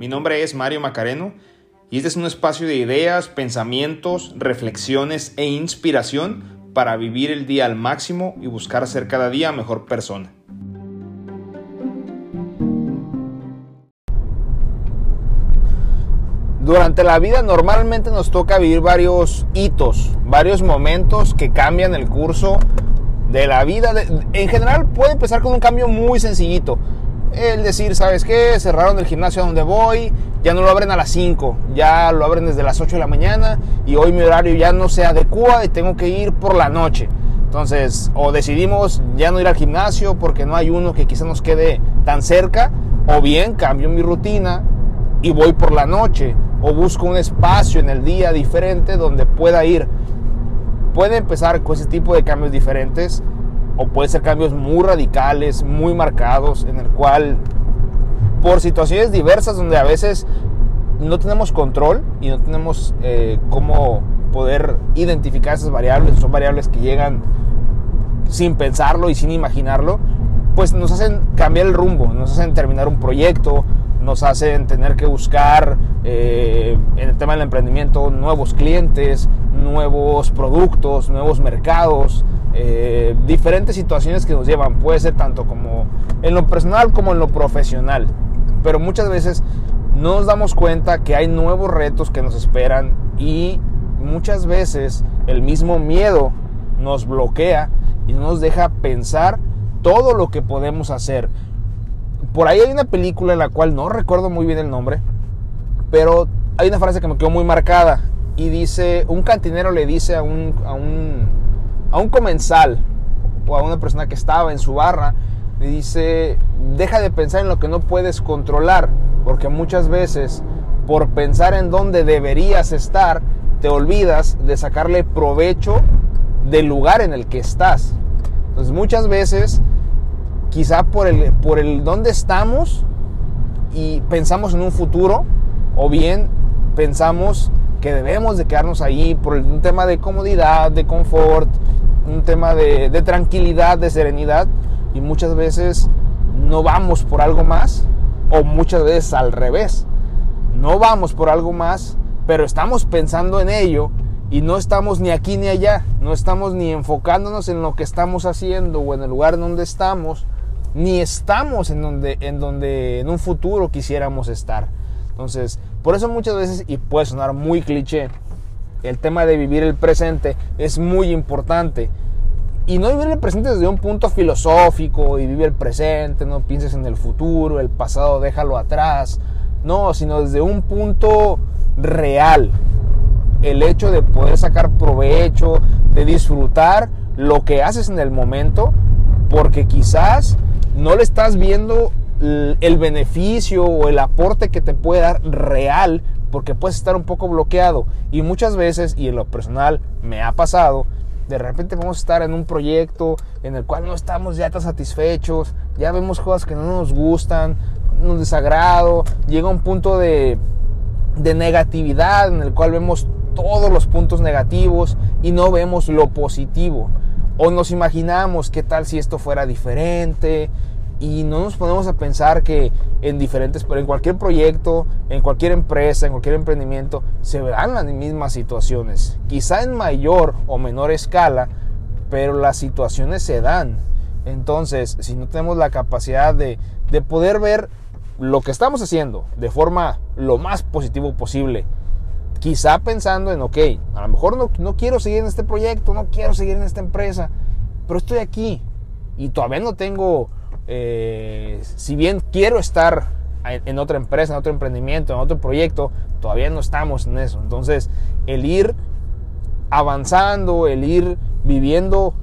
Mi nombre es Mario Macareno y este es un espacio de ideas, pensamientos, reflexiones e inspiración para vivir el día al máximo y buscar ser cada día mejor persona. Durante la vida normalmente nos toca vivir varios hitos, varios momentos que cambian el curso de la vida. en general puede empezar con un cambio muy sencillito el decir, ¿sabes qué? Cerraron el gimnasio donde voy, ya no lo abren a las 5, ya lo abren desde las 8 de la mañana y hoy mi horario ya no se adecua y tengo que ir por la noche. Entonces, o decidimos ya no ir al gimnasio porque no hay uno que quizá nos quede tan cerca, o bien cambio mi rutina y voy por la noche, o busco un espacio en el día diferente donde pueda ir. Puede empezar con ese tipo de cambios diferentes o puede ser cambios muy radicales, muy marcados, en el cual por situaciones diversas donde a veces no tenemos control y no tenemos eh, cómo poder identificar esas variables, son variables que llegan sin pensarlo y sin imaginarlo, pues nos hacen cambiar el rumbo, nos hacen terminar un proyecto, nos hacen tener que buscar eh, en el tema del emprendimiento nuevos clientes, nuevos productos, nuevos mercados, eh, diferentes situaciones que nos llevan, puede ser tanto como en lo personal como en lo profesional, pero muchas veces no nos damos cuenta que hay nuevos retos que nos esperan y muchas veces el mismo miedo nos bloquea y no nos deja pensar todo lo que podemos hacer. Por ahí hay una película en la cual no recuerdo muy bien el nombre, pero hay una frase que me quedó muy marcada y dice, un cantinero le dice a un, a un a un comensal o a una persona que estaba en su barra, le dice, deja de pensar en lo que no puedes controlar, porque muchas veces por pensar en dónde deberías estar, te olvidas de sacarle provecho del lugar en el que estás. Entonces muchas veces, quizá por el, por el dónde estamos y pensamos en un futuro, o bien pensamos que debemos de quedarnos ahí por un tema de comodidad, de confort, un tema de, tranquilidad, de serenidad y muchas veces no vamos por algo más o muchas veces al revés. No vamos por algo más, pero estamos pensando en ello y no estamos ni aquí ni allá, no estamos ni enfocándonos en lo que estamos haciendo o en el lugar donde estamos, ni estamos en donde en donde en un futuro quisiéramos estar. Entonces, por eso muchas veces y puede sonar muy cliché, el tema de vivir el presente es muy importante. Y no vivir el presente desde un punto filosófico y vivir el presente, no pienses en el futuro, el pasado déjalo atrás. No, sino desde un punto real. El hecho de poder sacar provecho, de disfrutar lo que haces en el momento, porque quizás no le estás viendo el beneficio o el aporte que te puede dar real porque puedes estar un poco bloqueado. Y muchas veces, y en lo personal me ha pasado, de repente vamos a estar en un proyecto en el cual no estamos ya tan satisfechos, ya vemos cosas que no nos gustan, un desagrado, llega un punto de, de negatividad en el cual vemos todos los puntos negativos y no vemos lo positivo. O nos imaginamos qué tal si esto fuera diferente, y no nos ponemos a pensar que en diferentes, en cualquier proyecto, en cualquier empresa, en cualquier emprendimiento, se verán las mismas situaciones. Quizá en mayor o menor escala, pero las situaciones se dan. Entonces, si no tenemos la capacidad de, de poder ver lo que estamos haciendo de forma lo más positivo posible, quizá pensando en, ok, a lo mejor no, no quiero seguir en este proyecto, no quiero seguir en esta empresa, pero estoy aquí y todavía no tengo eh, si bien quiero estar en otra empresa, en otro emprendimiento, en otro proyecto, todavía no estamos en eso. Entonces, el ir avanzando, el ir viviendo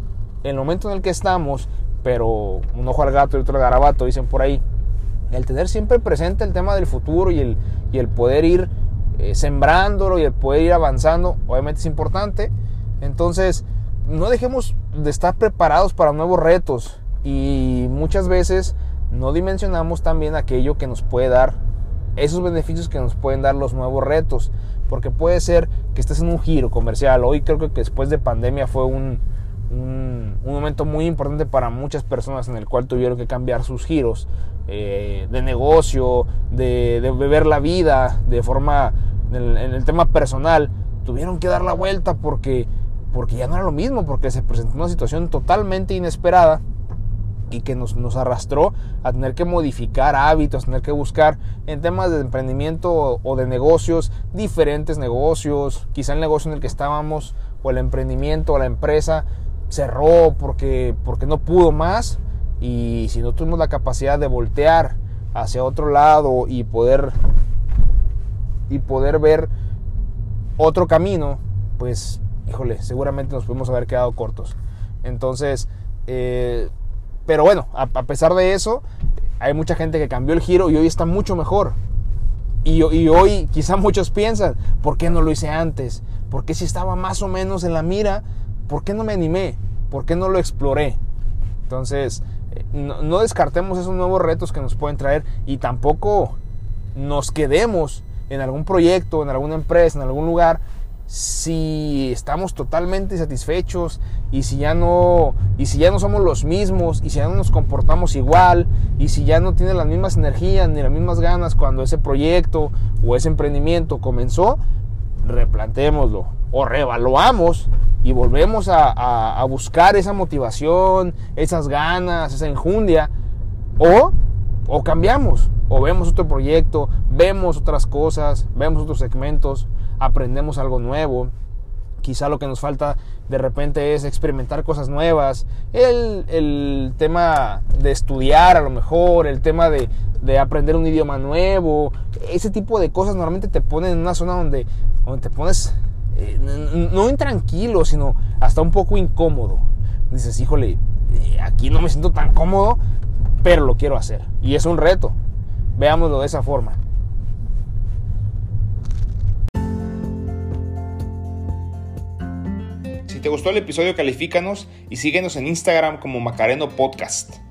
el momento en el que estamos, pero un ojo al gato y otro al garabato, dicen por ahí, el tener siempre presente el tema del futuro y el, y el poder ir eh, sembrándolo y el poder ir avanzando, obviamente es importante. Entonces, no dejemos de estar preparados para nuevos retos. Y muchas veces no dimensionamos también aquello que nos puede dar, esos beneficios que nos pueden dar los nuevos retos. Porque puede ser que estés en un giro comercial. Hoy creo que después de pandemia fue un, un, momento muy importante para muchas personas en el cual tuvieron que cambiar sus giros eh, de negocio, de, de, ver la vida de forma, en el, tema personal, tuvieron que dar la vuelta porque, porque ya no era lo mismo, porque se presentó una situación totalmente inesperada y que nos, nos, arrastró a tener que modificar hábitos, tener que buscar en temas de emprendimiento o de negocios, diferentes negocios, quizá el negocio en el que estábamos o el emprendimiento o la empresa cerró porque, porque no pudo más y si no tuvimos la capacidad de voltear hacia otro lado y poder y poder ver otro camino, pues híjole, seguramente nos pudimos haber quedado cortos. Entonces, eh, pero bueno, a, pesar de eso, hay mucha gente que cambió el giro y hoy está mucho mejor. Y, hoy quizá muchos piensan, ¿por qué no lo hice antes? ¿Por qué si estaba más o menos en la mira, ¿por qué no me animé? ¿Por qué no lo exploré? Entonces, eh, no, descartemos esos nuevos retos que nos pueden traer y tampoco nos quedemos en algún proyecto, en alguna empresa, en algún lugar, si estamos totalmente satisfechos y si ya no y si ya no somos los mismos y si ya no nos comportamos igual y si ya no tiene las mismas energías ni las mismas ganas cuando ese proyecto o ese emprendimiento comenzó, replantémoslo o reevaluamos y volvemos a, buscar esa motivación, esas ganas, esa enjundia, o, o cambiamos, o vemos otro proyecto, vemos otras cosas, vemos otros segmentos, aprendemos algo nuevo. Quizá lo que nos falta de repente es experimentar cosas nuevas. El, el tema de estudiar a lo mejor, el tema de, de, aprender un idioma nuevo. Ese tipo de cosas normalmente te ponen en una zona donde, donde te pones eh, no intranquilo, sino hasta un poco incómodo. Dices, híjole, eh, aquí no me siento tan cómodo, pero lo quiero hacer. Y es un reto. Veámoslo de esa forma. Te gustó el episodio, califícanos y síguenos en Instagram como Macareno Podcast.